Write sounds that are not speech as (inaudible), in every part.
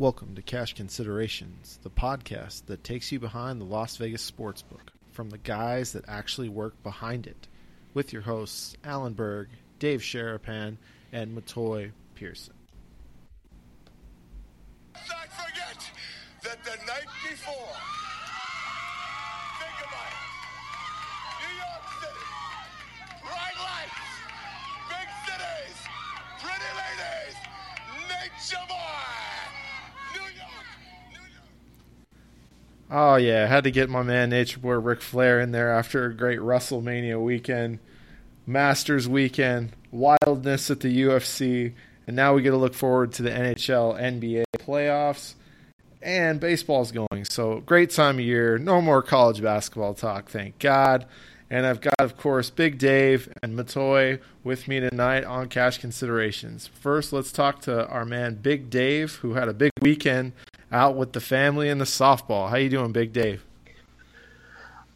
Welcome to Cash Considerations, the podcast that takes you behind the Las Vegas Sportsbook from the guys that actually work behind it, with your hosts Alan Berg, Dave Sharapan, and Matoy Pearson. not forget that the night before, think about it. New York City, bright lights, big cities, pretty ladies, nature boy, New York, New York. Oh yeah, had to get my man Nature Boy Ric Flair in there after a great WrestleMania weekend, Masters weekend, wildness at the UFC, and now we get to look forward to the NHL, NBA playoffs, and baseball's going. So great time of year. No more college basketball talk, thank God. And I've got, of course, Big Dave and Matoy with me tonight on Cash Considerations. First, let's talk to our man Big Dave, who had a big weekend out with the family and the softball. How you doing, Big Dave?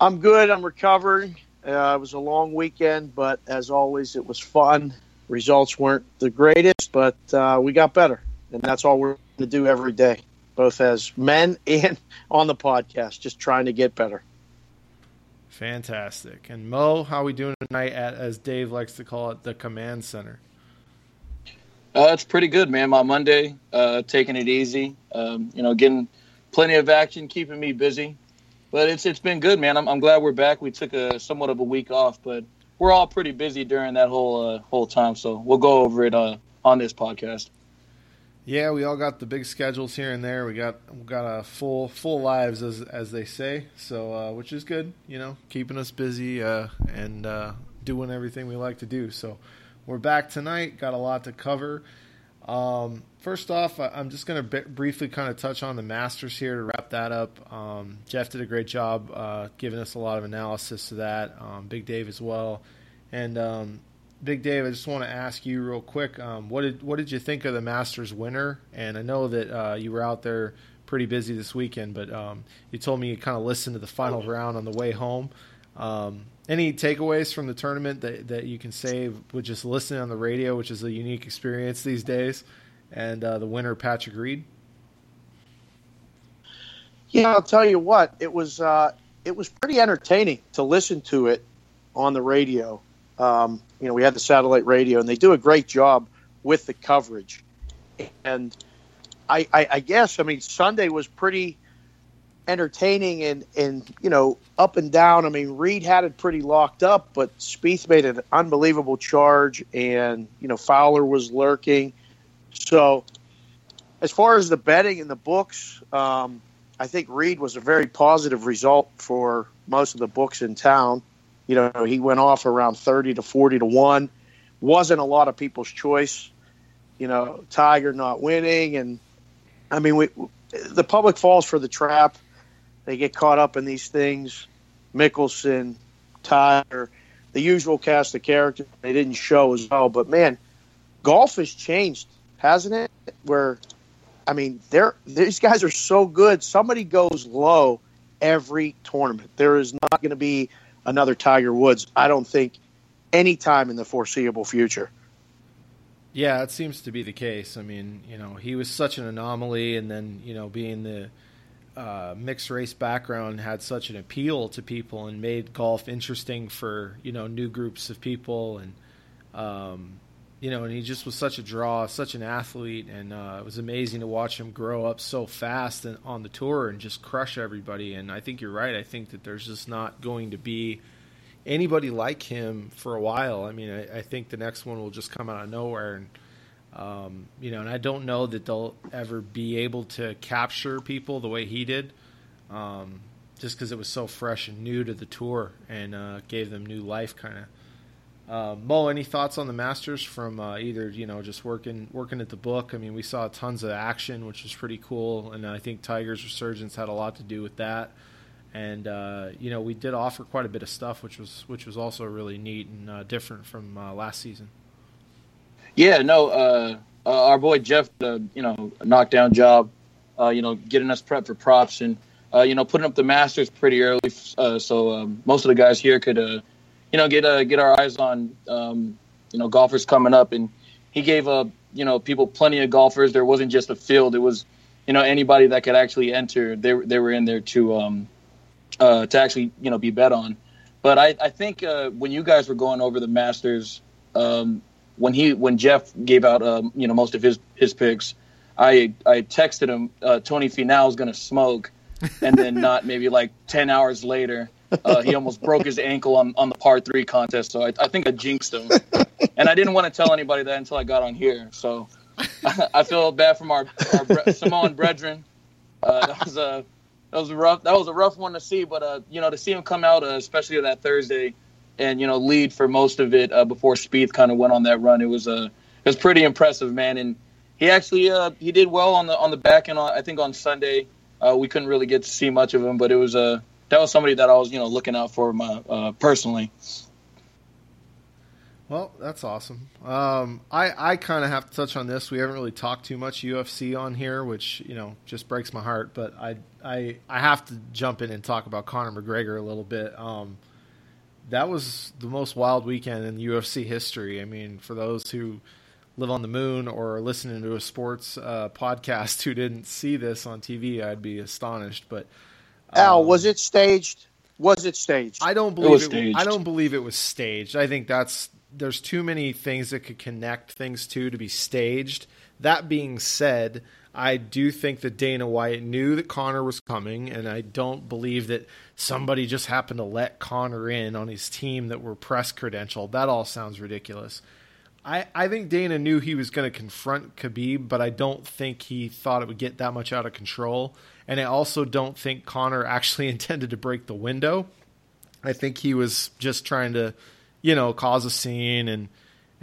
I'm good. I'm recovering. Uh, it was a long weekend, but as always, it was fun. Results weren't the greatest, but uh, we got better, and that's all we're going to do every day, both as men and (laughs) on the podcast, just trying to get better. Fantastic. And Mo, how we doing tonight at, as Dave likes to call it, the command center? Uh, it's pretty good, man. My Monday, uh, taking it easy. Um, you know, getting plenty of action, keeping me busy. But it's it's been good, man. I'm, I'm glad we're back. We took a somewhat of a week off, but we're all pretty busy during that whole uh, whole time. So we'll go over it uh, on this podcast. Yeah, we all got the big schedules here and there. We got we got a full full lives as as they say. So uh, which is good, you know, keeping us busy uh, and uh, doing everything we like to do. So we're back tonight. Got a lot to cover. Um, first off, I- I'm just going to b- briefly kind of touch on the Masters here to wrap that up. Um, Jeff did a great job uh, giving us a lot of analysis to that. Um, Big Dave as well, and um, Big Dave, I just want to ask you real quick, um, what did what did you think of the Masters winner? And I know that uh, you were out there pretty busy this weekend, but um, you told me you kind of listened to the final round on the way home. Um, any takeaways from the tournament that, that you can say with just listening on the radio, which is a unique experience these days, and uh, the winner Patrick Reed? Yeah, I'll tell you what. It was uh, it was pretty entertaining to listen to it on the radio. Um, you know, we had the satellite radio, and they do a great job with the coverage. And I, I, I guess, I mean, Sunday was pretty entertaining and, and you know up and down. I mean, Reed had it pretty locked up, but Spieth made an unbelievable charge, and you know Fowler was lurking. So, as far as the betting and the books, um, I think Reed was a very positive result for most of the books in town. You know, he went off around thirty to forty to one. Wasn't a lot of people's choice. You know, Tiger not winning, and I mean, we the public falls for the trap. They get caught up in these things. Mickelson, Tiger, the usual cast of characters. They didn't show as well, but man, golf has changed, hasn't it? Where, I mean, they're these guys are so good. Somebody goes low every tournament. There is not going to be another Tiger Woods. I don't think anytime in the foreseeable future. Yeah, it seems to be the case. I mean, you know, he was such an anomaly, and then you know, being the uh, mixed race background had such an appeal to people and made golf interesting for you know new groups of people, and um, you know, and he just was such a draw, such an athlete, and uh, it was amazing to watch him grow up so fast and on the tour and just crush everybody. And I think you're right. I think that there's just not going to be anybody like him for a while. I mean, I, I think the next one will just come out of nowhere, and um, you know, and I don't know that they'll ever be able to capture people the way he did, um, just because it was so fresh and new to the tour and uh, gave them new life, kind of. Uh, Mo, any thoughts on the Masters from uh, either you know just working working at the book? I mean, we saw tons of action, which was pretty cool, and I think Tiger's resurgence had a lot to do with that and uh, you know we did offer quite a bit of stuff, which was which was also really neat and uh, different from uh, last season. Yeah, no, uh, uh, our boy Jeff, uh, you know, knockdown job, uh, you know, getting us prepped for props and uh, you know putting up the Masters pretty early, uh, so um, most of the guys here could, you know, get get our eyes on, um, you know, golfers coming up, and he gave uh, you know people plenty of golfers. There wasn't just a field; it was you know anybody that could actually enter, they they were in there to um to actually you know be bet on. But I I think uh, when you guys were going over the Masters, um, when he when Jeff gave out um, you know most of his his picks, I I texted him uh, Tony Finau is going to smoke, and then not (laughs) maybe like ten hours later. Uh, he almost broke his ankle on, on the par three contest, so I, I think I jinxed him. And I didn't want to tell anybody that until I got on here. So (laughs) I feel bad from our, our Bre- Samoan brethren. Uh, that was a that was a rough that was a rough one to see, but uh, you know to see him come out, uh, especially that Thursday, and you know lead for most of it uh, before Spieth kind of went on that run. It was a uh, it was pretty impressive, man. And he actually uh, he did well on the on the back end. I think on Sunday uh, we couldn't really get to see much of him, but it was a uh, that was somebody that I was you know looking out for my uh, personally. Well, that's awesome. Um, I I kind of have to touch on this. We haven't really talked too much UFC on here, which you know just breaks my heart. But I I I have to jump in and talk about Conor McGregor a little bit. Um, that was the most wild weekend in UFC history. I mean, for those who live on the moon or listening to a sports uh, podcast who didn't see this on TV, I'd be astonished. But Al, um, was it staged? Was it staged? I don't believe it. it I don't believe it was staged. I think that's there's too many things that could connect things to to be staged. That being said, I do think that Dana White knew that Conor was coming, and I don't believe that somebody just happened to let Conor in on his team that were press credentialed. That all sounds ridiculous. I, I think Dana knew he was going to confront Khabib, but I don't think he thought it would get that much out of control. And I also don't think Conor (laughs) actually intended to break the window. I think he was just trying to, you know, cause a scene and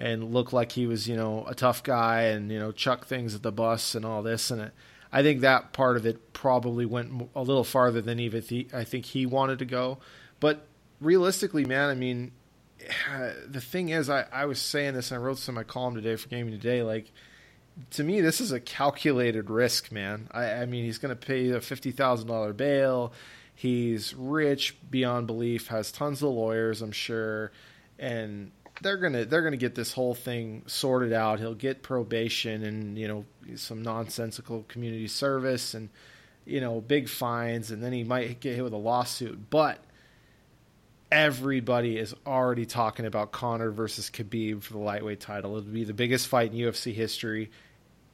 and look like he was, you know, a tough guy and you know chuck things at the bus and all this. And it, I think that part of it probably went a little farther than even he, I think he wanted to go. But realistically, man, I mean, (sighs) the thing is, I, I was saying this, and I wrote this in my column today for Gaming Today. Like, to me, this is a calculated risk, man. I, I mean, he's going to pay a fifty thousand dollar bail. He's rich beyond belief, has tons of lawyers, I'm sure, and they're gonna they're gonna get this whole thing sorted out. He'll get probation and you know some nonsensical community service and you know big fines, and then he might get hit with a lawsuit. But everybody is already talking about Conor versus Khabib for the lightweight title. It'll be the biggest fight in UFC history.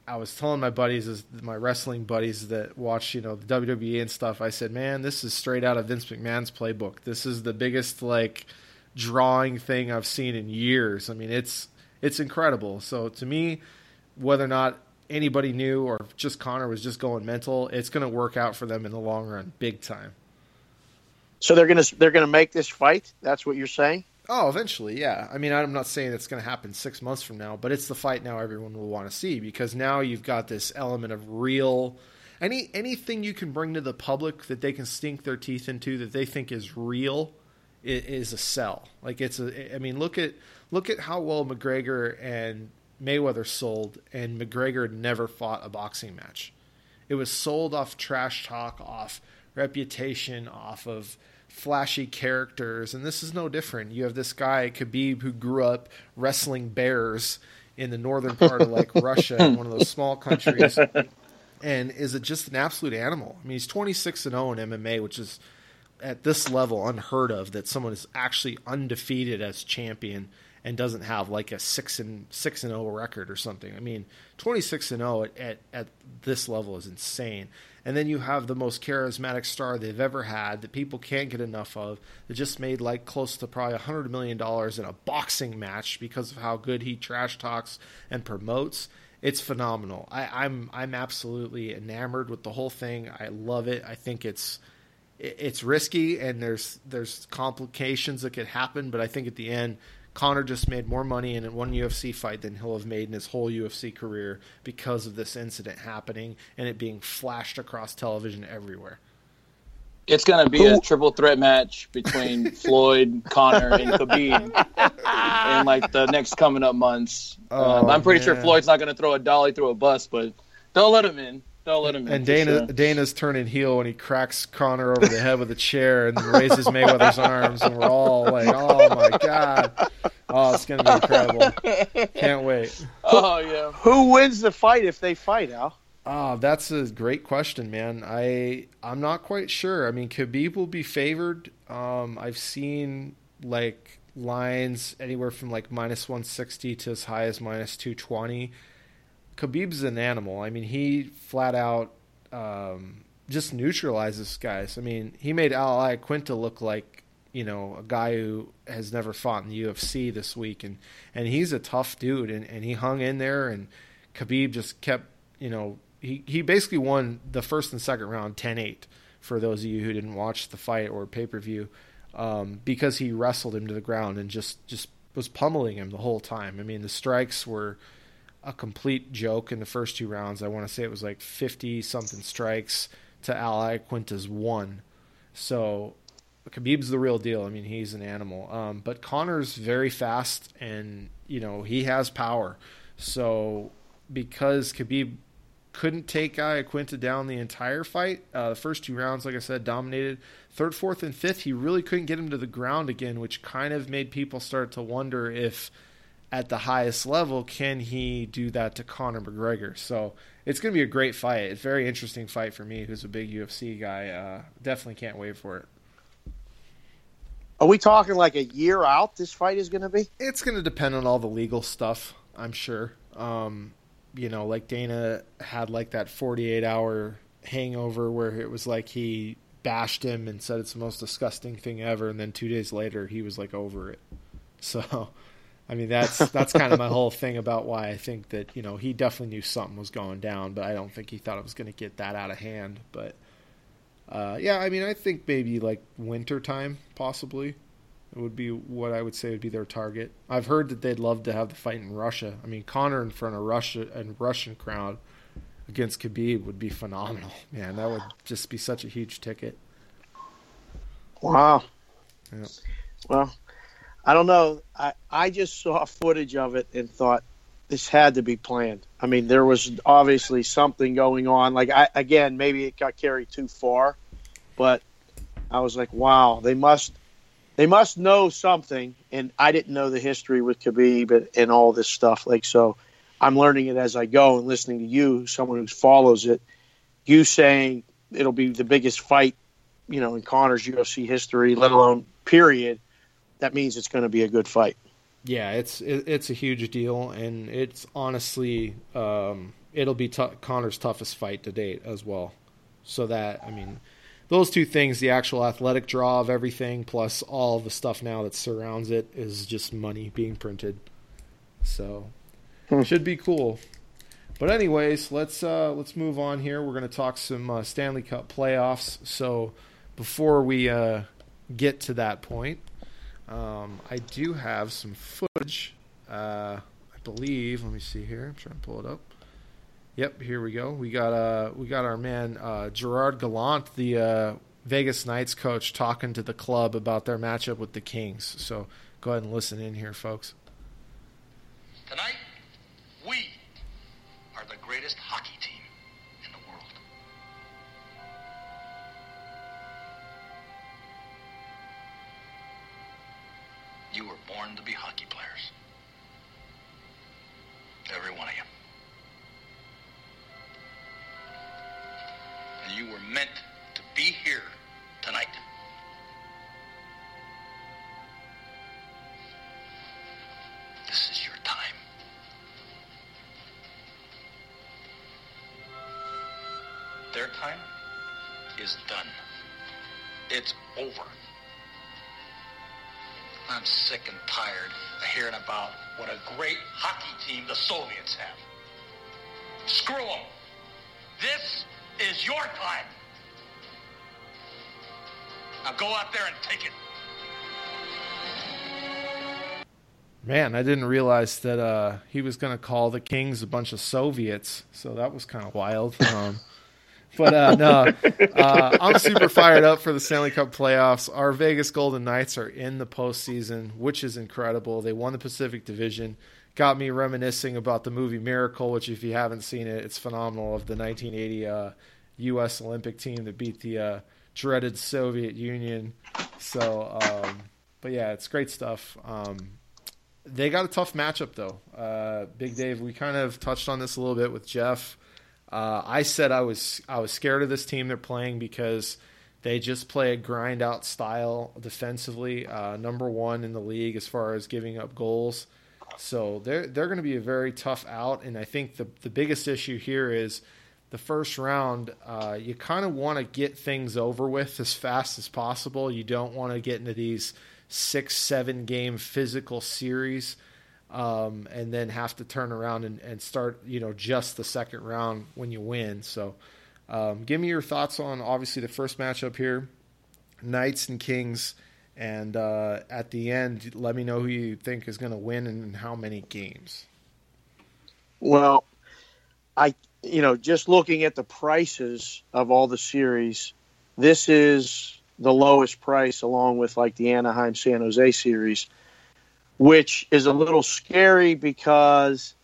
I was telling my buddies, my wrestling buddies that watch, you know, the WWE and stuff. I said, "Man, this is straight out of Vince McMahon's playbook. This is the biggest like drawing thing I've seen in years. I mean, it's it's incredible. So to me, whether or not anybody knew or just Conor was just going mental, it's going to work out for them in the long run, big time. So they're gonna they're gonna make this fight. That's what you're saying. Oh, eventually, yeah. I mean, I'm not saying it's going to happen six months from now, but it's the fight now everyone will want to see because now you've got this element of real. Any anything you can bring to the public that they can stink their teeth into that they think is real is a sell. Like it's a. I mean, look at look at how well McGregor and Mayweather sold, and McGregor never fought a boxing match. It was sold off trash talk, off reputation, off of flashy characters, and this is no different. You have this guy Khabib who grew up wrestling bears in the northern part of like Russia, in one of those small countries, (laughs) and is it just an absolute animal? I mean, he's twenty six and zero in MMA, which is at this level unheard of. That someone is actually undefeated as champion and doesn't have like a six and six and zero oh record or something. I mean, twenty six and zero at, at at this level is insane. And then you have the most charismatic star they've ever had that people can't get enough of. That just made like close to probably a hundred million dollars in a boxing match because of how good he trash talks and promotes. It's phenomenal. I, I'm I'm absolutely enamored with the whole thing. I love it. I think it's it's risky and there's there's complications that could happen, but I think at the end Conor just made more money in one UFC fight than he'll have made in his whole UFC career because of this incident happening and it being flashed across television everywhere. It's going to be a triple threat match between (laughs) Floyd, Conor, and Khabib (laughs) in like the next coming up months. Oh, um, I'm pretty man. sure Floyd's not going to throw a dolly through a bus, but don't let him in. Don't let him. And Dana, sure. Dana's turning heel when he cracks Conor over the head with a chair and raises Mayweather's arms, and we're all like, "Oh my god!" Oh, it's gonna be incredible. Can't wait. Oh yeah. Who wins the fight if they fight, Al? Ah, that's a great question, man. I I'm not quite sure. I mean, Khabib will be favored. Um, I've seen like lines anywhere from like minus 160 to as high as minus 220. Khabib's an animal. I mean, he flat out um, just neutralizes guys. I mean, he made Al Iaquinta look like you know a guy who has never fought in the UFC this week, and and he's a tough dude, and and he hung in there, and Khabib just kept you know he he basically won the first and second round 10-8 for those of you who didn't watch the fight or pay per view. Um, because he wrestled him to the ground and just, just was pummeling him the whole time. I mean, the strikes were a complete joke in the first two rounds. I want to say it was like 50 something strikes to Al Iaquinta's one. So Khabib's the real deal. I mean, he's an animal. Um, but Connor's very fast and, you know, he has power. So because Khabib couldn't take Iaquinta down the entire fight, uh, the first two rounds, like I said, dominated. Third, fourth, and fifth, he really couldn't get him to the ground again, which kind of made people start to wonder if at the highest level, can he do that to Conor McGregor? So it's going to be a great fight. It's a very interesting fight for me, who's a big UFC guy. Uh, definitely can't wait for it. Are we talking like a year out? This fight is going to be. It's going to depend on all the legal stuff. I'm sure. Um, you know, like Dana had like that 48 hour hangover where it was like he bashed him and said it's the most disgusting thing ever, and then two days later he was like over it. (laughs) So I mean, that's that's kind of my whole thing about why I think that you know he definitely knew something was going down, but I don't think he thought it was going to get that out of hand. But uh, yeah, I mean, I think maybe like winter time possibly would be what I would say would be their target. I've heard that they'd love to have the fight in Russia. I mean, Conor in front of Russia and Russian crowd against Khabib would be phenomenal. Man, that would just be such a huge ticket. Wow. Yeah. Well, I don't know. I, I just saw footage of it and thought this had to be planned. I mean, there was obviously something going on. Like I again, maybe it got carried too far, but I was like, wow, they must they must know something. And I didn't know the history with Khabib and, and all this stuff. Like so, I'm learning it as I go and listening to you, someone who follows it. You saying it'll be the biggest fight, you know, in Conor's UFC history, let alone period that means it's going to be a good fight. Yeah, it's it, it's a huge deal, and it's honestly um, it'll be t- Conor's toughest fight to date as well. So that I mean, those two things, the actual athletic draw of everything, plus all the stuff now that surrounds it, is just money being printed. So Hmm. should be cool. But anyways, let's uh, let's move on here. We're going to talk some uh, Stanley Cup playoffs. So before we uh, get to that point, um, I do have some footage. Uh, I believe. Let me see here. I'm trying to pull it up. Yep, here we go. We got uh, we got our man uh, Gerard Gallant, the uh, Vegas Knights coach, talking to the club about their matchup with the Kings. So go ahead and listen in here, folks. Tonight, we are the greatest hockey born to be hockey players. Every one of you. And you were meant to be here tonight. This is your time. Their time is done. It's over. I'm sick and tired of hearing about what a great hockey team the Soviets have. Screw them. This is your time. Now go out there and take it. Man, I didn't realize that uh, he was going to call the Kings a bunch of Soviets. So that was kind of wild. Um, but uh, no, uh, (laughs) I'm super fired up for the Stanley Cup playoffs. Our Vegas Golden Knights are in the postseason, which is incredible. They won the Pacific Division. Got me reminiscing about the movie Miracle, which, if you haven't seen it, it's phenomenal. Of the 1980 uh, U.S. Olympic team that beat the uh, dreaded Soviet Union. So, um, but yeah, it's great stuff. Um, they got a tough matchup though. Uh, Big Dave, we kind of touched on this a little bit with Jeff. Uh, I said I was I was scared of this team they're playing because they just play a grind out style defensively, uh, number one in the league as far as giving up goals. So they're they're going to be a very tough out, and I think the the biggest issue here is the first round. Uh, you kind of want to get things over with as fast as possible. You don't want to get into these six seven game physical series um, and then have to turn around and, and, start, you know, just the second round when you win. So, um, give me your thoughts on obviously the first matchup here, Knights and Kings, and uh, at the end, let me know who you think is going to win and how many games. Well, I, you know, just looking at the prices of all the series, this is the lowest price along with like the Anaheim San Jose series which is a little scary because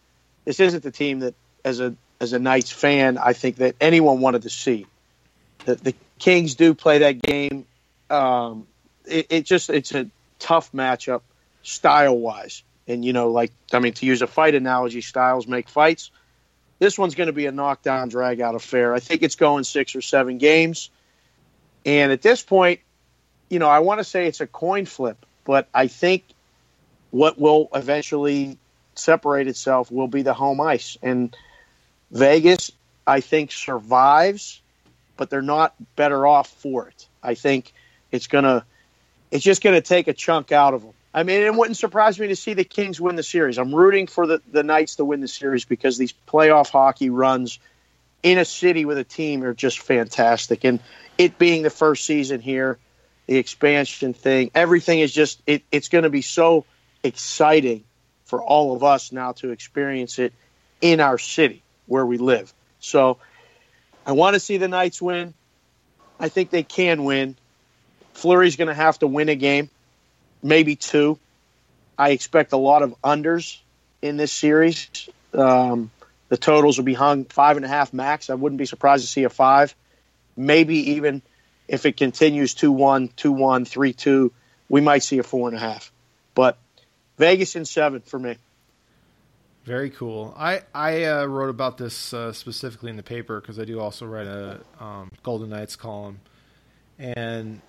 this isn't the team that, as a as a Knights fan, I think that anyone wanted to see. The, the Kings do play that game. Um, it, it just it's a tough matchup style wise, and you know, like I mean, to use a fight analogy, styles make fights. This one's going to be a knockdown, drag out affair. I think it's going six or seven games, and at this point, you know, I want to say it's a coin flip, but I think what will eventually separate itself will be the home ice. And Vegas, I think, survives, but they're not better off for it. I think it's gonna, it's just gonna take a chunk out of them. I mean, it wouldn't surprise me to see the Kings win the series. I'm rooting for the, the Knights to win the series because these playoff hockey runs in a city with a team are just fantastic. And it being the first season here, the expansion thing, everything is just it, it's going to be so exciting for all of us now to experience it in our city where we live. So I want to see the Knights win. I think they can win. Fleury's going to have to win a game, maybe two. I expect a lot of unders in this series. Um, the totals will be hung five and a half max. I wouldn't be surprised to see a five. Maybe even if it continues 2 1, 2 1, 3 2, we might see a four and a half. But Vegas in seven for me. Very cool. I I uh, wrote about this uh, specifically in the paper because I do also write a um, Golden Knights column, and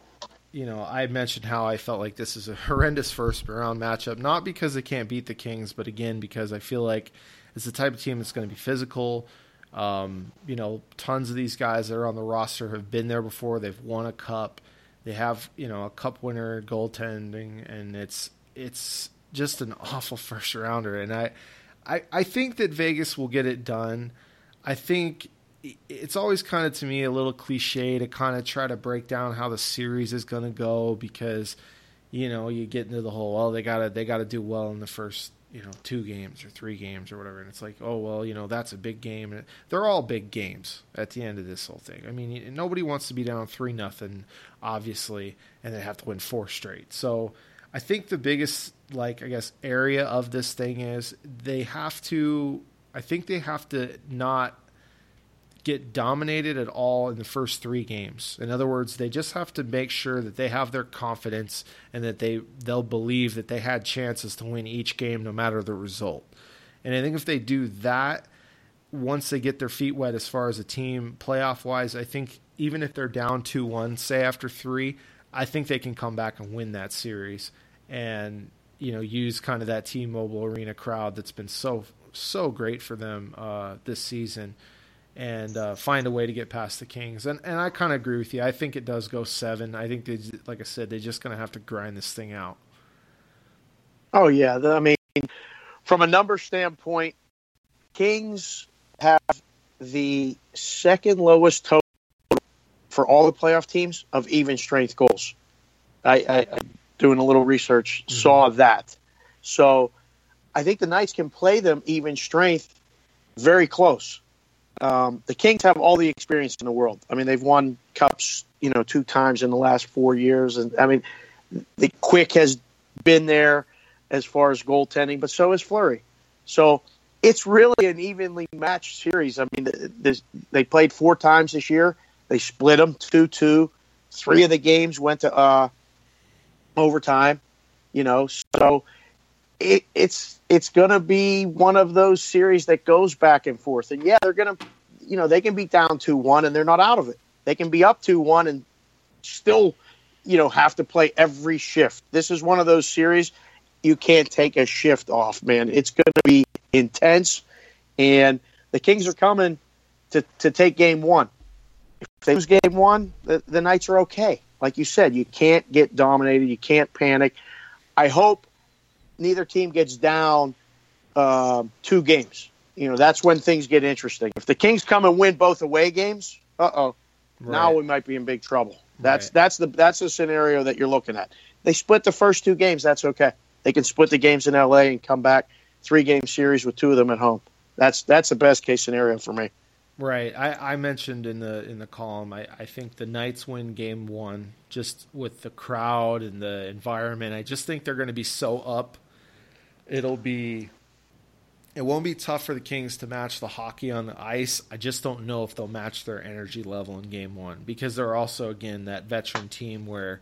you know I mentioned how I felt like this is a (laughs) horrendous first round matchup, not because they can't beat the Kings, but again because I feel like it's the type of team that's going to be physical. Um, you know, tons of these guys that are on the roster have been there before. They've won a cup. They have you know a cup winner goaltending, and it's it's just an awful first rounder. And I, I, I think that Vegas will get it done. I think it's always kind of to me a little cliche to kind of try to break down how the series is going to go because you know you get into the whole well they gotta they gotta do well in the first you know two games or three games or whatever and it's like oh well you know that's a big game and they're all big games at the end of this whole thing i mean nobody wants to be down three nothing obviously and then have to win four straight so I think the biggest like I guess area of this thing is they have to I think they have to not get dominated at all in the first 3 games. In other words, they just have to make sure that they have their confidence and that they they'll believe that they had chances to win each game no matter the result. And I think if they do that once they get their feet wet as far as a team playoff wise, I think even if they're down 2-1 say after 3, I think they can come back and win that series and you know use kind of that T-Mobile Arena crowd that's been so so great for them uh, this season, and uh, find a way to get past the Kings. And and I kind of agree with you. I think it does go seven. I think they, like I said, they're just going to have to grind this thing out. Oh yeah, I mean, from a number standpoint, Kings have the second lowest total for all the playoff teams of even strength goals. I, I, doing a little research, mm-hmm. saw that. So I think the Knights can play them even strength very close. Um, the Kings have all the experience in the world. I mean, they've won cups, you know, two times in the last four years, and I mean, the Quick has been there as far as goaltending, but so is Fleury. So it's really an evenly matched series. I mean, they played four times this year. They split them two two. Three of the games went to uh, overtime. You know, so it, it's it's going to be one of those series that goes back and forth. And yeah, they're going to you know, they can be down 2 1 and they're not out of it. They can be up 2 1 and still, you know, have to play every shift. This is one of those series you can't take a shift off, man. It's going to be intense. And the Kings are coming to, to take game one. If they lose game one, the, the Knights are okay. Like you said, you can't get dominated. You can't panic. I hope neither team gets down uh, two games. You know, that's when things get interesting. If the Kings come and win both away games, uh oh, right. now we might be in big trouble. That's right. that's the that's the scenario that you're looking at. They split the first two games. That's okay. They can split the games in LA and come back three game series with two of them at home. That's that's the best case scenario for me. Right. I, I mentioned in the in the column I, I think the Knights win game one just with the crowd and the environment. I just think they're gonna be so up. It'll be it won't be tough for the Kings to match the hockey on the ice. I just don't know if they'll match their energy level in game one because they're also again that veteran team where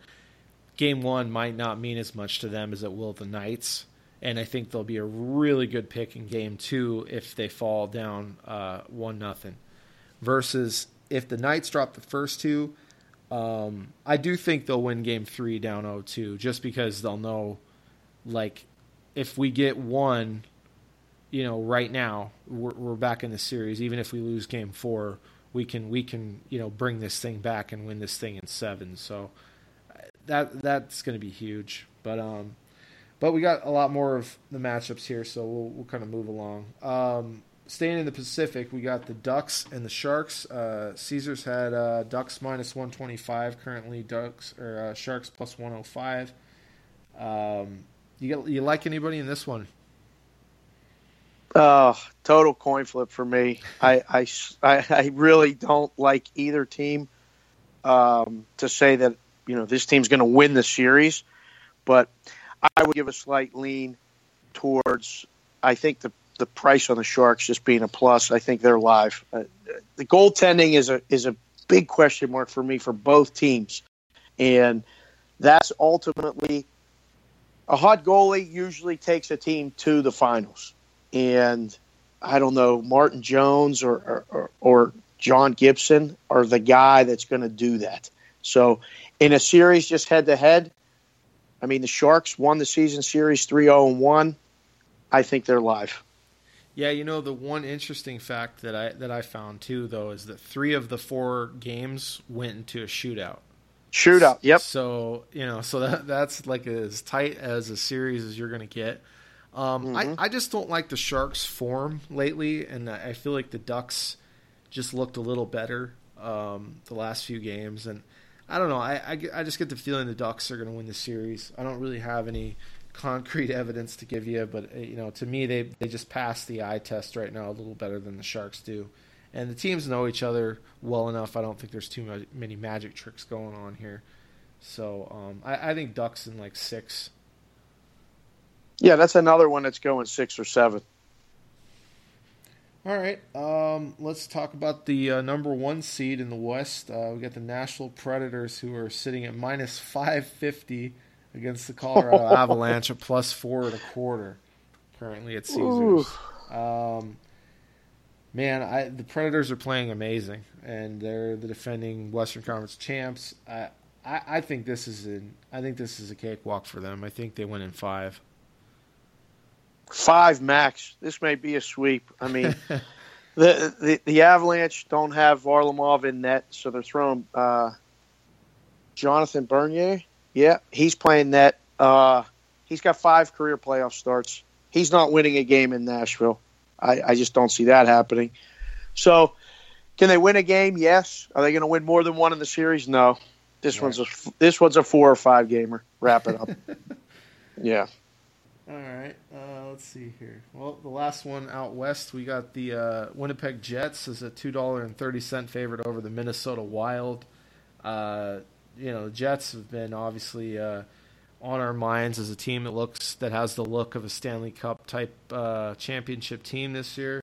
game one might not mean as much to them as it will the Knights. And I think they'll be a really good pick in game two if they fall down uh, one nothing. Versus if the Knights drop the first two, um, I do think they'll win game three down 0-2 just because they'll know, like, if we get one, you know, right now we're, we're back in the series. Even if we lose game four, we can we can you know bring this thing back and win this thing in seven. So that that's going to be huge. But um, but we got a lot more of the matchups here, so we'll we'll kind of move along. Um, staying in the Pacific, we got the Ducks and the Sharks. Uh, Caesars had uh, Ducks minus one twenty five. Currently, Ducks or uh, Sharks 105. Um, you get, you like anybody in this one? Uh, total coin flip for me. I, I, I, really don't like either team. Um, to say that you know this team's going to win the series, but I would give a slight lean towards. I think the the price on the Sharks just being a plus. I think they're live. Uh, the goaltending is a is a big question mark for me for both teams, and that's ultimately a hot goalie usually takes a team to the finals. And I don't know, Martin Jones or or, or John Gibson are the guy that's going to do that. So in a series just head to head, I mean, the Sharks won the season series 3 0 1. I think they're live. Yeah, you know the one interesting fact that I that I found too though is that three of the four games went into a shootout. Shootout, yep. So you know, so that that's like as tight as a series as you're going to get. Um, mm-hmm. I I just don't like the Sharks' form lately, and I feel like the Ducks just looked a little better um, the last few games, and I don't know. I, I, I just get the feeling the Ducks are going to win the series. I don't really have any concrete evidence to give you, but uh, you know, to me, they they just pass the eye test right now a little better than the Sharks do, and the teams know each other well enough. I don't think there's too many magic tricks going on here. So um, I, I think Ducks in like six. Yeah, that's another one that's going six or seven. All right, um, let's talk about the uh, number one seed in the West. Uh, we got the Nashville Predators, who are sitting at minus five fifty against the Colorado (laughs) Avalanche, at plus four and a quarter currently at Caesars. Um, man, I, the Predators are playing amazing, and they're the defending Western Conference champs. I, I, I think this is an, I think this is a cakewalk for them. I think they win in five five max. This may be a sweep. I mean, (laughs) the, the, the Avalanche don't have Varlamov in net, so they're throwing uh, Jonathan Bernier. Yeah, he's playing that. Uh, he's got five career playoff starts. He's not winning a game in Nashville. I, I just don't see that happening. So, can they win a game? Yes. Are they going to win more than one in the series? No. This one's a this one's a four or five gamer. Wrap it up. (laughs) yeah. All right. Uh, let's see here. Well, the last one out west, we got the uh, Winnipeg Jets as a two dollar and thirty cent favorite over the Minnesota Wild. Uh, you know, the Jets have been obviously uh, on our minds as a team that looks that has the look of a Stanley Cup type uh, championship team this year.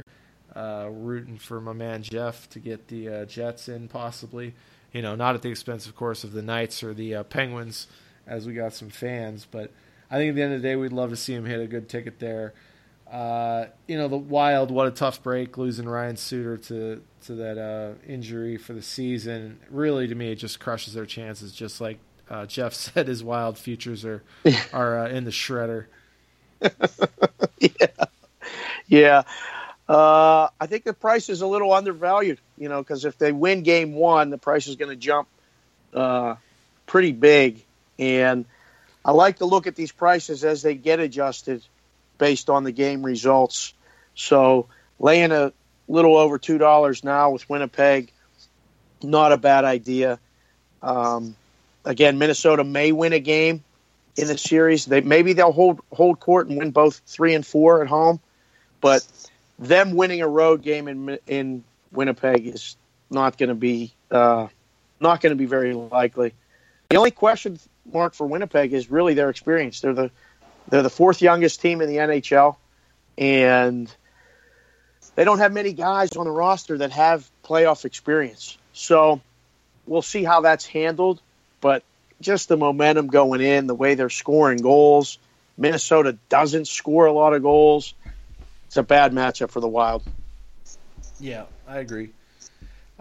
Uh, rooting for my man Jeff to get the Jets in, possibly. You know, not at the expense, of course, of the Knights or the Penguins, as we got some fans, but I think at the end of the day, we'd love to see him hit a good ticket there. Uh, you know, the Wild, what a tough break losing Ryan Suter to to that uh, injury for the season. Really, to me, it just crushes their chances. Just like uh, Jeff (laughs) said, his Wild futures are are uh, in the shredder. (laughs) yeah, yeah. Uh, I think the price is a little undervalued. You know, because if they win Game One, the price is going to jump uh, pretty big, and I like to look at these prices as they get adjusted based on the game results. So laying a little over two dollars now with Winnipeg, not a bad idea. Um, again, Minnesota may win a game in the series. They maybe they'll hold hold court and win both three and four at home, but them winning a road game in in Winnipeg is not going to be uh, not going to be very likely. The only question mark for Winnipeg is really their experience. They're the they're the fourth youngest team in the NHL, and they don't have many guys on the roster that have playoff experience. So we'll see how that's handled. But just the momentum going in, the way they're scoring goals. Minnesota doesn't score a lot of goals. It's a bad matchup for the Wild. Yeah, I agree.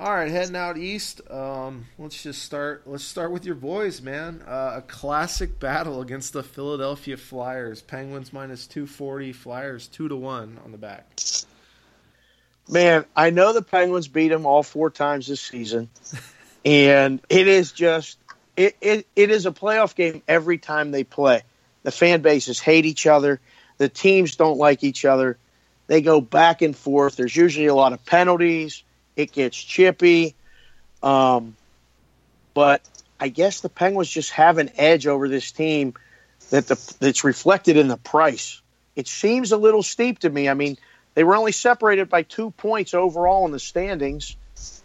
All right, heading out east. Um, let's just start. Let's start with your boys, man. Uh, a classic battle against the Philadelphia Flyers. Penguins minus two forty, Flyers two to one on the back. Man, I know the Penguins beat them all four times this season, (laughs) and it is just it, it it is a playoff game every time they play. The fan bases hate each other. The teams don't like each other. They go back and forth. There's usually a lot of penalties it gets chippy. Um, but I guess the Penguins just have an edge over this team that the, that's reflected in the price. It seems a little steep to me. I mean, they were only separated by two points overall in the standings.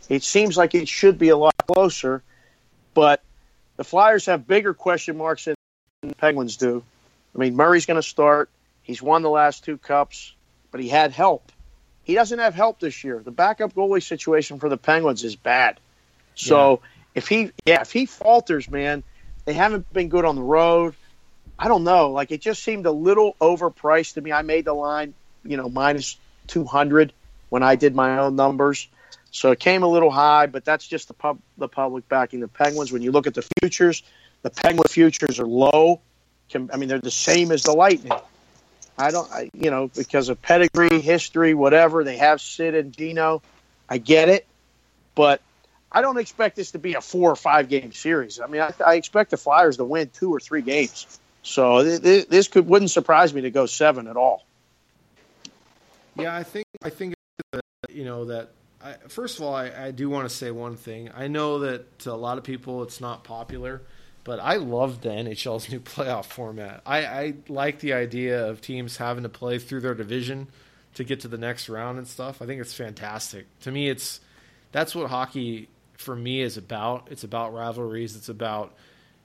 It seems like it should be a lot closer, but the Flyers have bigger question marks than the Penguins do. I mean, Murray's going to start. He's won the last two cups, but he had help. He doesn't have help this year. The backup goalie situation for the Penguins is bad. So yeah. if he, yeah, if he falters, man, they haven't been good on the road. I don't know. Like it just seemed a little overpriced to me. I made the line, you know, minus two hundred when I did my own numbers. So it came a little high, but that's just the pub, the public backing the Penguins. When you look at the futures, the Penguin futures are low. I mean, they're the same as the Lightning. I don't, I, you know, because of pedigree, history, whatever. They have Sid and Dino. I get it, but I don't expect this to be a four or five game series. I mean, I, I expect the Flyers to win two or three games. So th- this could wouldn't surprise me to go seven at all. Yeah, I think I think you know that. I, first of all, I, I do want to say one thing. I know that to a lot of people it's not popular but I love the NHL's new (laughs) playoff format. I, I like the idea of teams having to play through their division to get to the next round and stuff. I think it's fantastic. To me, it's that's what hockey for me is about. It's about rivalries. It's about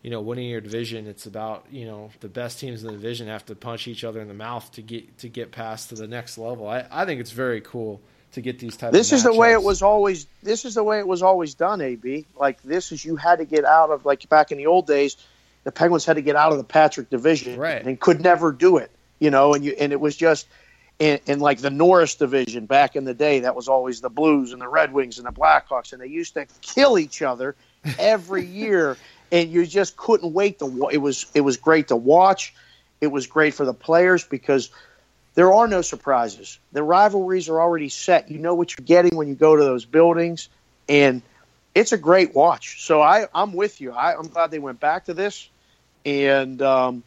you know winning your division. It's about you know the best teams in the division have to punch each other in the mouth to get to get past to the next level. I, I think it's very cool to get these types. This is the way it was always. This is the way it was always done. Ab like this is you had to get out of like back in the old days, the Penguins had to get out of the Patrick division right. and could never do it. You know, and you and it was just in, in like the Norris division back in the day. That was always the Blues and the Red Wings and the Blackhawks, and they used to kill each other every (laughs) year, and you just couldn't wait to. It was it was great to watch. It was great for the players because there are no surprises. The rivalries are already set. You know what you're getting when you go to those buildings, and it's a great watch. So I, I'm with you. I, am glad they went back to this, and um,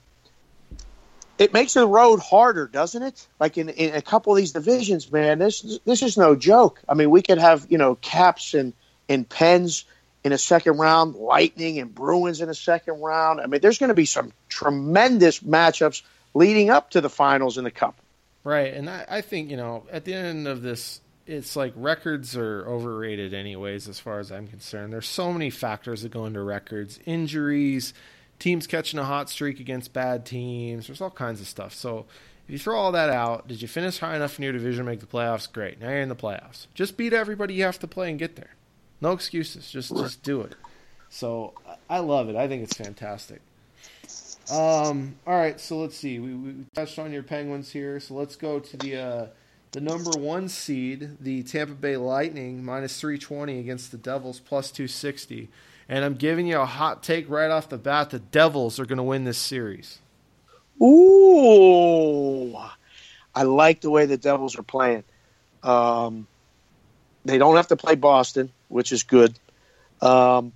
it makes the road harder, doesn't it? Like in, in a couple of these divisions, man, this this is no joke. I mean, we could have you know Caps and and Pens in a second round, Lightning and Bruins in a second round. I mean, there's going to be some tremendous matchups leading up to the finals in the Cup. Right, and I, I think you know at the end of this, it's like records are overrated, anyways. As far as I'm concerned, there's so many factors that go into records: injuries, teams catching a hot streak against bad teams. There's all kinds of stuff. So if you throw all that out, did you finish high enough in your division to make the playoffs? Great. Now you're in the playoffs. Just beat everybody you have to play and get there. No excuses. Just just do it. So I love it. I think it's fantastic. Um, all right, so let's see. We, we touched on your Penguins here, so let's go to the uh, the number one seed, the Tampa Bay Lightning, minus three twenty against the Devils, plus two sixty. And I'm giving you a hot take right off the bat: the Devils are going to win this series. Ooh, I like the way the Devils are playing. Um, they don't have to play Boston, which is good. Um,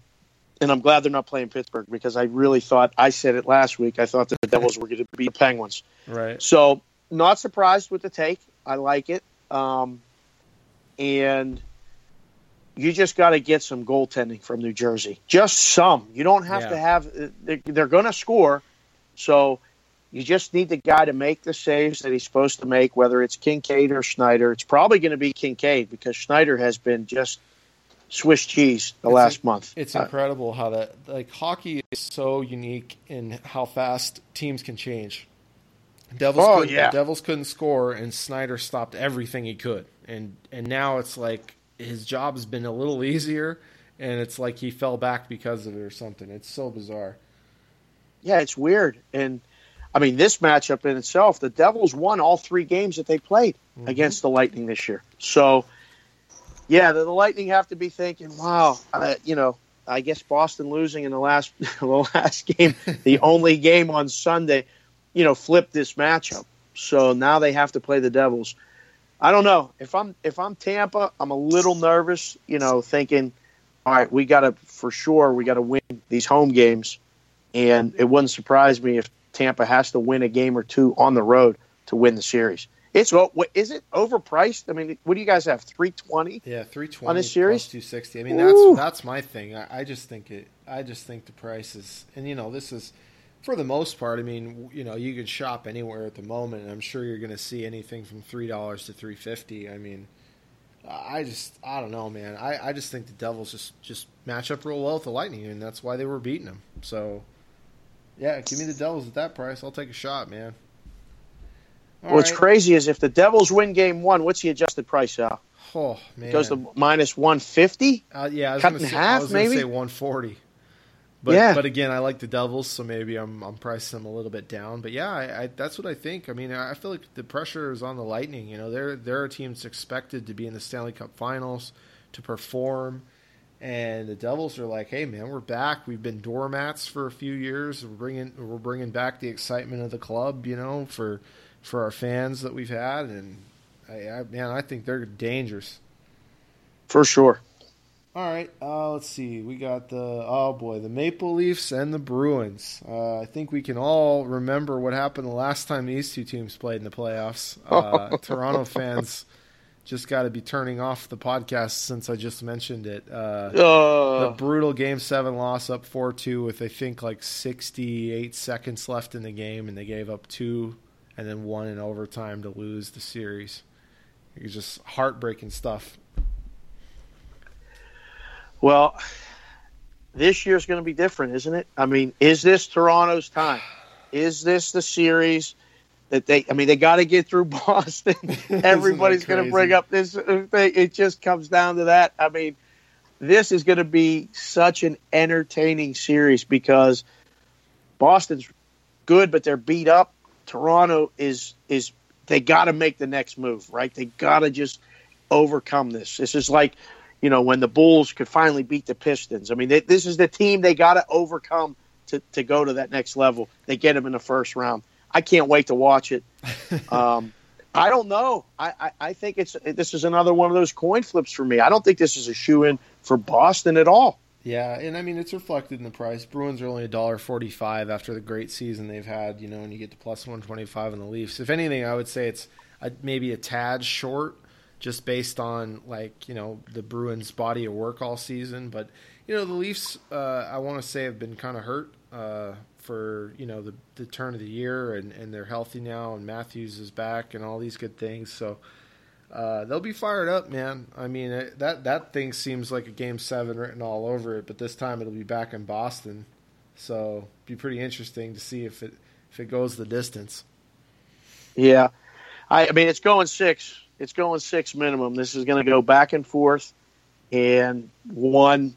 and I'm glad they're not playing Pittsburgh because I really thought I said it last week. I thought the Devils were going to beat the Penguins. Right. So not surprised with the take. I like it. Um, and you just got to get some goaltending from New Jersey. Just some. You don't have Yeah. to have. They're, they're going to score, so you just need the guy to make the saves that he's supposed to make. Whether it's Kinkaid or Schneider, it's probably going to be Kinkaid because Schneider has been just Swiss cheese the It's last month. It's Uh, incredible how that like hockey is so unique in how fast teams can change. Devils, Oh, couldn't, yeah. Devils couldn't score, and Schneider stopped everything he could, and and now it's like his job has been a little (laughs) easier, and it's like he fell back because of it or something. It's so bizarre. yeah, it's weird. And I mean, this matchup in itself, the Devils won all three games that they played Mm-hmm. against the Lightning this year. So, yeah, the, the Lightning have to be thinking, wow, uh, you know, I guess Boston losing in the last (laughs) the last game, the (laughs) only game on Sunday, you know, flipped this matchup. So now they have to play the Devils. I don't know if I'm if I'm Tampa, I'm a little nervous, you know, thinking, all right, we got to for sure we got to win these home games, and it wouldn't surprise me if Tampa has to win a game or two on the road to win the series. It's what what- is it overpriced? I mean, what do you guys have? Three twenty? Yeah, three twenty On this series? two sixty. I mean, Ooh. that's that's my thing. I, I just think it. I just think the price is, and you know, this is for the most part. I mean, you know, you can shop anywhere at the moment, and I'm sure you're going to see anything from three dollars to three fifty. I mean, I just, I don't know, man. I, I just think the Devils just just match up real well with the Lightning, and that's why they were beating them. So, yeah, give me the Devils at that price. I'll take a shot, man. All What's right. crazy is if the Devils win game one, what's the adjusted price out? Oh man, It goes to minus one fifty. Uh, yeah, I was Cut gonna in say, half, I was maybe? say 140. But Yeah. but again, I like the Devils, so maybe I'm I'm pricing them a little bit down. But yeah, I, I, that's what I think. I mean, I feel like the pressure is on the Lightning. You know, they're they're a team that's expected to be in the Stanley Cup Finals to perform, and the Devils are like, hey man, we're back. We've been doormats for a few years. We're bringing we're bringing back the excitement of the club. You know, for for our fans that we've had, and I, I man, I think they're dangerous. For sure. All right, uh, let's see. We got the oh boy, the Maple Leafs and the Bruins. Uh, I think we can all remember what happened the last time these two teams played in the playoffs. Uh, (laughs) Toronto fans just got to be turning off the podcast since I just mentioned it. Uh, the Uh, brutal Game Seven loss, up four two, with I think like sixty eight seconds left in the game, and they gave up two and then one in overtime to lose the series. It was just heartbreaking stuff. well, this year's going to be different, isn't it? I mean, is this Toronto's time? Is this the series that they? I mean, they got to get through (laughs) Boston. (laughs) Everybody's going to bring up this uh, thing. It just comes down to that. I mean, this is going to be such an entertaining series because Boston's good, but they're beat up. Toronto is is they got to make the next move, right? They got to just overcome this. This is like, you know, when the Bulls could finally beat the Pistons. I mean, they, this is the team they got to overcome to to go to that next level. They get them in the first round. I can't wait to watch it. (laughs) Um, I don't know. I, I, I think it's this is another one of those coin flips for me. I don't think this is a shoe in for Boston at all. Yeah, and I mean it's reflected in the price. Bruins are only a dollar forty-five after the great season they've had. You know, and you get to plus one twenty-five on the Leafs. If anything, I would say it's a, maybe a tad short, just based on like you know the Bruins' body of work all season. But you know the Leafs, uh, I want to say have been kind of hurt uh, for you know the the turn of the year, and and they're healthy now, and Matthews is back, and all these good things. So. Uh, they'll be fired up, man. I mean, it, that that thing seems like a game seven written all over it, but this time it'll be back in Boston, so be pretty interesting to see if it if it goes the distance. Yeah, I, I mean it's going six. It's going six minimum. This is going to go back and forth, and one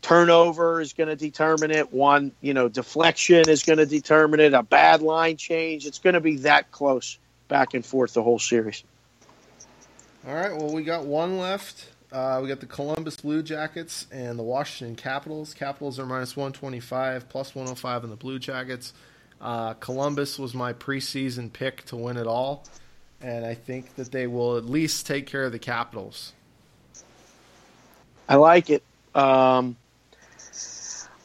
turnover is going to determine it. One, you know, deflection is going to determine it. A bad line change. It's going to be that close back and forth the whole series. All right. Well, we got one left. Uh, we got the Columbus Blue Jackets and the Washington Capitals. Capitals are minus 125, plus 105 in the Blue Jackets. Uh, Columbus was my preseason pick to win it all, and I think that they will at least take care of the Capitals. I like it. Um,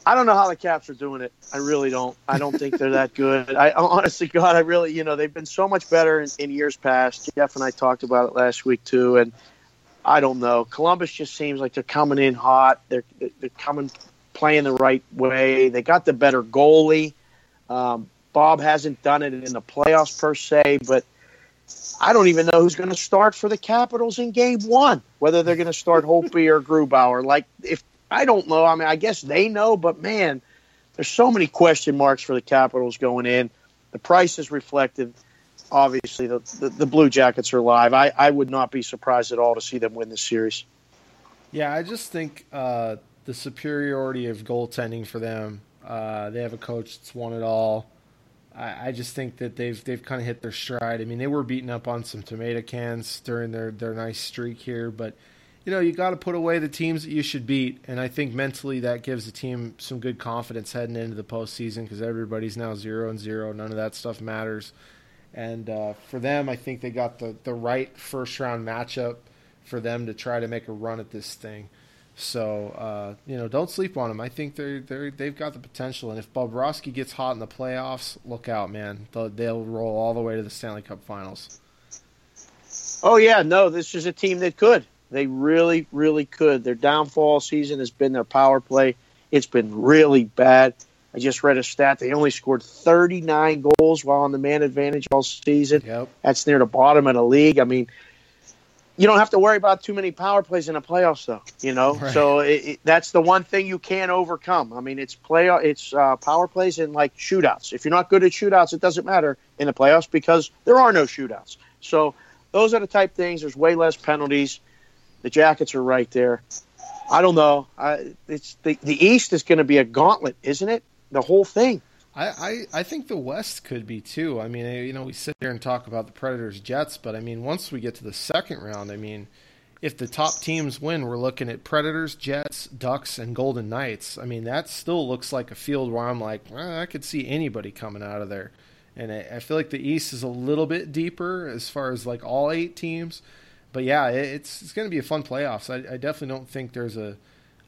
I don't know how the Caps are doing it. I really don't. I don't think they're that good. I honestly, God, I really, you know, they've been so much better in, in years past. Jeff and I talked about it last week too, and I don't know. Columbus just seems like they're coming in hot. They're they're coming playing the right way. They got the better goalie. Um, Bob hasn't done it in the playoffs per se, but I don't even know who's going to start for the Capitals in Game One. Whether they're going to start Holtby or Grubauer. Like if I don't know. I mean, I guess they know, but man, there's so many question marks for the Capitals going in. The price is reflected. Obviously, the, the, the Blue Jackets are live. I, I would not be surprised at all to see them win this series. Yeah, I just think uh, the superiority of goaltending for them. Uh, they have a coach that's won it all. I, I just think that they've they've kind of hit their stride. I mean, they were beating up on some tomato cans during their, their nice streak here, but you know, you got to put away the teams that you should beat, and I think mentally that gives the team some good confidence heading into the postseason because everybody's now zero and zero. None of that stuff matters, and uh, for them, I think they got the the right first round matchup for them to try to make a run at this thing. So uh, you know, don't sleep on them. I think they're they they've got the potential, and if Bobrovsky gets hot in the playoffs, look out, man. They'll, they'll roll all the way to the Stanley Cup Finals. Oh yeah, no, this is a team that could. They really, really could. Their downfall season has been their power play. It's been really bad. I just read a stat. They only scored 39 goals while on the man advantage all season. Yep. That's near the bottom of the league. I mean, you don't have to worry about too many power plays in the playoffs, though. You know, Right. so it, it, that's the one thing you can't overcome. I mean, it's play, it's uh, power plays and like shootouts. If you're not good at shootouts, it doesn't matter in the playoffs because there are no shootouts. So those are the type things. There's way less penalties. The Jackets are right there. I don't know. I, it's the the East is going to be a gauntlet, isn't it? The whole thing. I, I, I think the West could be too. I mean, you know, we sit here and talk about the Predators Jets, but I mean, once we get to the second round, I mean, if the top teams win, we're looking at Predators, Jets, Ducks, and Golden Knights. I mean, that still looks like a field where I'm like, eh, I could see anybody coming out of there. And I, I feel like the East is a little bit deeper as far as like all eight teams. But yeah, it, it's it's going to be a fun playoffs. I, I definitely don't think there's a,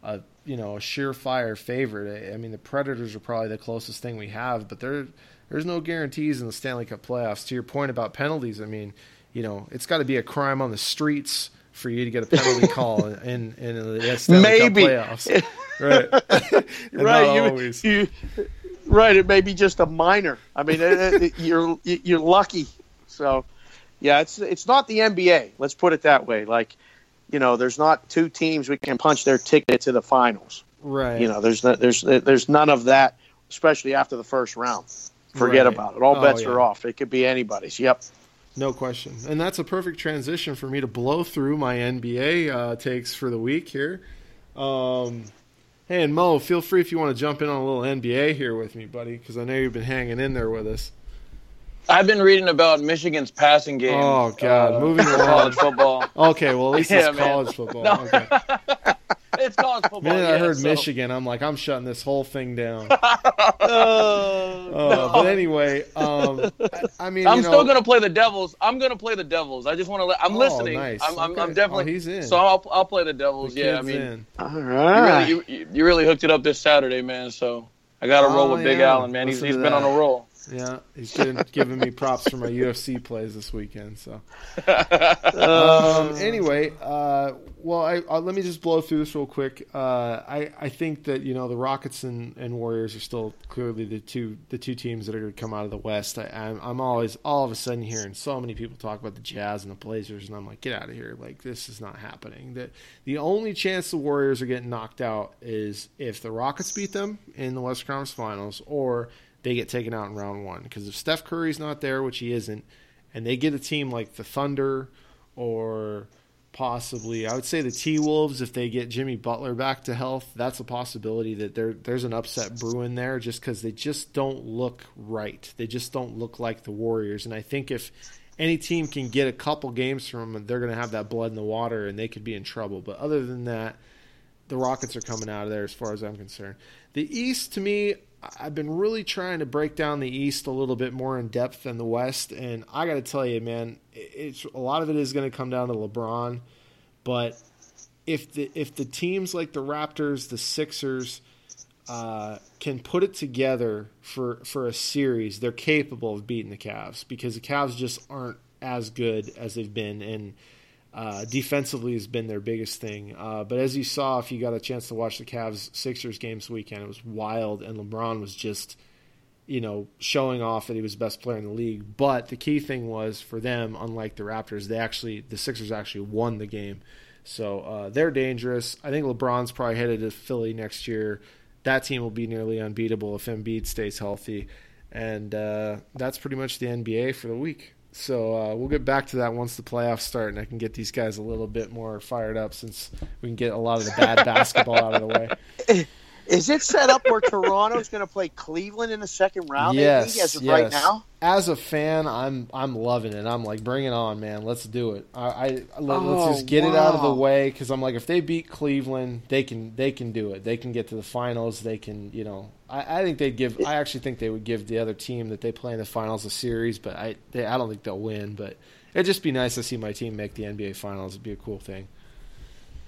a you know a surefire favorite. I, I mean, the Predators are probably the closest thing we have, but there there's no guarantees in the Stanley Cup playoffs. To your point about penalties, I mean, you know, it's got to be a crime on the streets for you to get a penalty (laughs) call in in the Stanley Maybe. Cup playoffs, (laughs) right? (laughs) Right. You, you, right. It may be just a minor. I mean, it, it, you're you're lucky. So, yeah, it's it's not the NBA. Let's put it that way. Like, you know, there's not two teams we can punch their ticket to the finals. right. You know, there's no, there's there's none of that, especially after the first round. Forget Right. about it. All Oh, bets yeah. are off. It could be anybody's. Yep. No question. And that's a perfect transition for me to blow through my NBA uh, takes for the week here. Um, hey, and Mo, feel free if you want to jump in on a little NBA here with me, buddy, because I know you've been hanging in there with us. I've been reading about Michigan's passing game. Oh, God. uh, Moving for along. college (laughs) football. Okay, well, at least Yeah, it's man. college football. No. Okay. (laughs) it's college football. The minute I heard so- Michigan, I'm like, I'm shutting this whole thing down. (laughs) Oh, Uh, But anyway, um, I, I mean, I'm you know, still gonna play the Devils. I'm gonna play the Devils. I just want to let. I'm Oh, listening. nice. I'm, I'm, Okay. I'm definitely. Oh, he's in. So I'll, I'll play the the Devils. yeah, I mean, in. all you really, you, you really hooked it up this Saturday, man. So I got to Oh, roll with Big. Allen, man. He's, Listen he's to been on a roll. Yeah, he's giving, giving me props for my UFC plays this weekend. So. (laughs) Um, anyway, uh, well, I, uh, let me just blow through this real quick. Uh, I, I think that you know the Rockets and, and Warriors are still clearly the two the two teams that are going to come out of the West. I, I'm, I'm always all of a sudden hearing so many people talk about the Jazz and the Blazers, and I'm like, get out of here! Like this is not happening. That the only chance the Warriors are getting knocked out is if the Rockets beat them in the West Conference Finals, or they get taken out in round one. Because if Steph Curry's not there, which he isn't, and they get a team like the Thunder or possibly. I would say the T Wolves if they get Jimmy Butler back to health, that's a possibility that there there's an upset brewing there just because they just don't look right. They just don't look like the Warriors, and I think if any team can get a couple games from them, they're going to have that blood in the water and they could be in trouble. But other than that, the Rockets are coming out of there as far as I'm concerned. The East, to me, I've been really trying to break down the East a little bit more in depth than the West, and I got to tell you, man, it's a lot of it is going to come down to LeBron. But if the if the teams like the Raptors, the Sixers, uh, can put it together for for a series, they're capable of beating the Cavs because the Cavs just aren't as good as they've been, and uh, defensively has been their biggest thing. Uh, but as you saw, if you got a chance to watch the Cavs Sixers games weekend, it was wild, and LeBron was just, you know, showing off that he was the best player in the league. But the key thing was for them, unlike the Raptors, they actually the Sixers actually won the game, so uh, they're dangerous. I think LeBron's probably headed to Philly next year. That team will be nearly unbeatable if Embiid stays healthy, and uh, that's pretty much the NBA for the week. So uh, we'll get back to that once the playoffs start, and I can get these guys a little bit more fired up since we can get a lot of the bad basketball out of the way. (laughs) Is it set up where Toronto's going to play Cleveland in the second round? Yes, as of yes. right now. As a fan, I'm I'm loving it. I'm like, bring it on, man. Let's do it. I, I let, Oh, us just get it out of the way because I'm like, if they beat Cleveland, they can they can do it. They can get to the finals. They can, you know. I, I think they'd give. I actually think they would give the other team that they play in the finals a series, but I they, I don't think they'll win. But it'd just be nice to see my team make the NBA finals. It'd be a cool thing.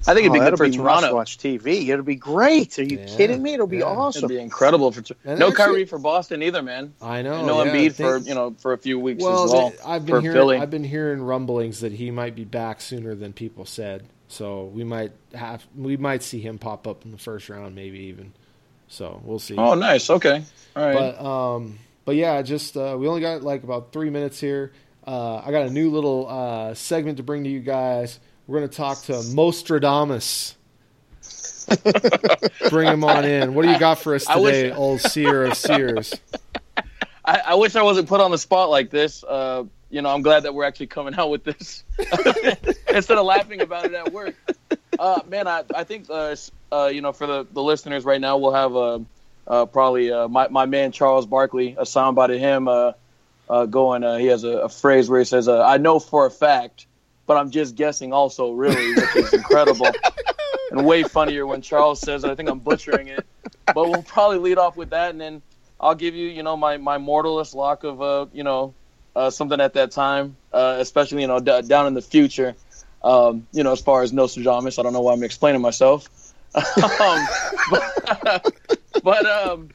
I think it'd be Oh, good for be Toronto. must-watch TV. It'll be great. Are you Yeah, kidding me? It'll be yeah. awesome. It'd be incredible for And no actually- Kyrie for Boston either, man. I know. And no yeah, Embiid they- for you know for a few weeks Well, as well. I've been for hearing Philly. I've been hearing rumblings that he might be back sooner than people said. So we might have we might see him pop up in the first round, maybe even. So we'll see. oh, nice. Okay. All right. But um, but yeah, just uh, we only got like about three minutes here. Uh, I got a new little uh, segment to bring to you guys. We're going to talk to Mostradamus. (laughs) bring him on in. What do you got for us I wish- today, old seer of seers? I, I wish I wasn't put on the spot like this. Uh, you know, I'm glad that we're actually coming out with this (laughs) instead of laughing about it at work. Uh, man, I, I think uh, uh, you know for the, the listeners right now, we'll have uh, uh, probably uh, my my man Charles Barkley, a soundbite of him uh, uh, going. Uh, he has a, a phrase where he says, uh, "I know for a fact, but I'm just guessing." Also, really, which is incredible (laughs) and way funnier when Charles says it. I think I'm butchering it, but we'll probably lead off with that, and then I'll give you, you know, my my mortalist lock of, uh, you know, uh, something at that time, uh, especially you know d- down in the future. Um, you know, as far as Nostradamus, I don't know why I'm explaining myself. (laughs) um, but (laughs) but um,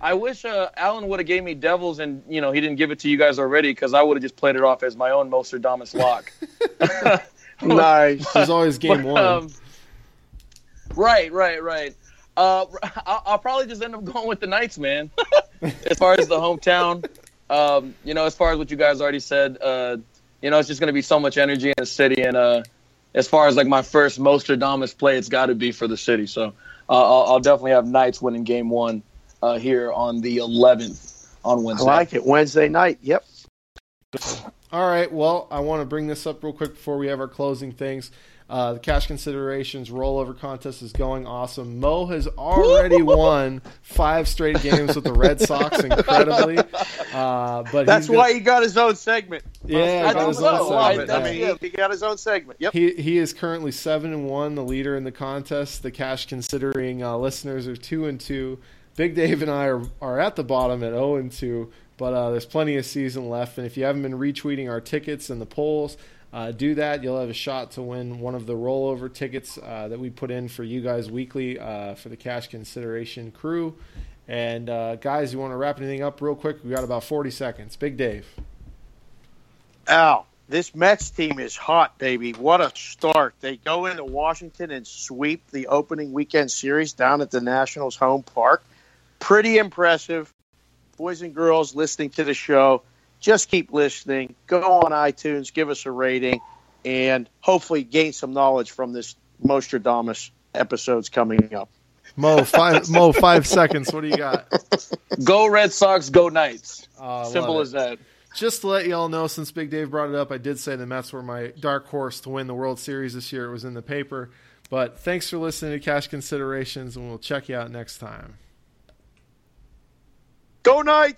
I wish uh, Alan would have gave me Devils, and you know he didn't give it to you guys already because I would have just played it off as my own Nostradamus lock. (laughs) nice. There's always game But, one. um, right, right, right. Uh, I'll, I'll probably just end up going with the Knights, man. as far as the hometown, um, you know, as far as what you guys already said, uh, you know, it's just going to be so much energy in the city. And uh, as far as like my first most Mostradamus play, it's got to be for the city. So uh, I'll, I'll definitely have Knights winning game one uh, here on the 11th on Wednesday. I like it. Wednesday night. Yep. All right. Well, I want to bring this up real quick before we have our closing things. Uh, the cash considerations rollover contest is going awesome. Mo has already (laughs) won five straight games with the Red Sox, incredibly. (laughs) Uh, but That's he's gonna- why he got his own segment. Yeah, I he got think his own I segment. I mean, he, he got his own segment. Yep. He he is currently seven and one, the leader in the contest. The cash considering uh, listeners are two and two. Big Dave and I are, are at the bottom at zero and two, but uh, there's plenty of season left. And if you haven't been retweeting our tickets and the polls, uh, do that. You'll have a shot to win one of the rollover tickets uh, that we put in for you guys weekly uh, for the cash consideration crew. And uh, guys, you want to wrap anything up real quick? We got about 40 seconds. Big Dave. Al, this Mets team is hot, baby. What a start. They go into Washington and sweep the opening weekend series down at the Nationals home park. Pretty impressive. Boys and girls listening to the show, just keep listening. Go on iTunes, give us a rating, and hopefully gain some knowledge from this Mostradamus episodes coming up. Mo, five, Mo, five seconds. What do you got? Go Red Sox, go Knights. Uh, I love Simple as that. just to let you all know, since Big Dave brought it up, I did say the Mets were my dark horse to win the World Series this year. It was in the paper. But thanks for listening to Cash Considerations, and we'll check you out next time. Go Knights!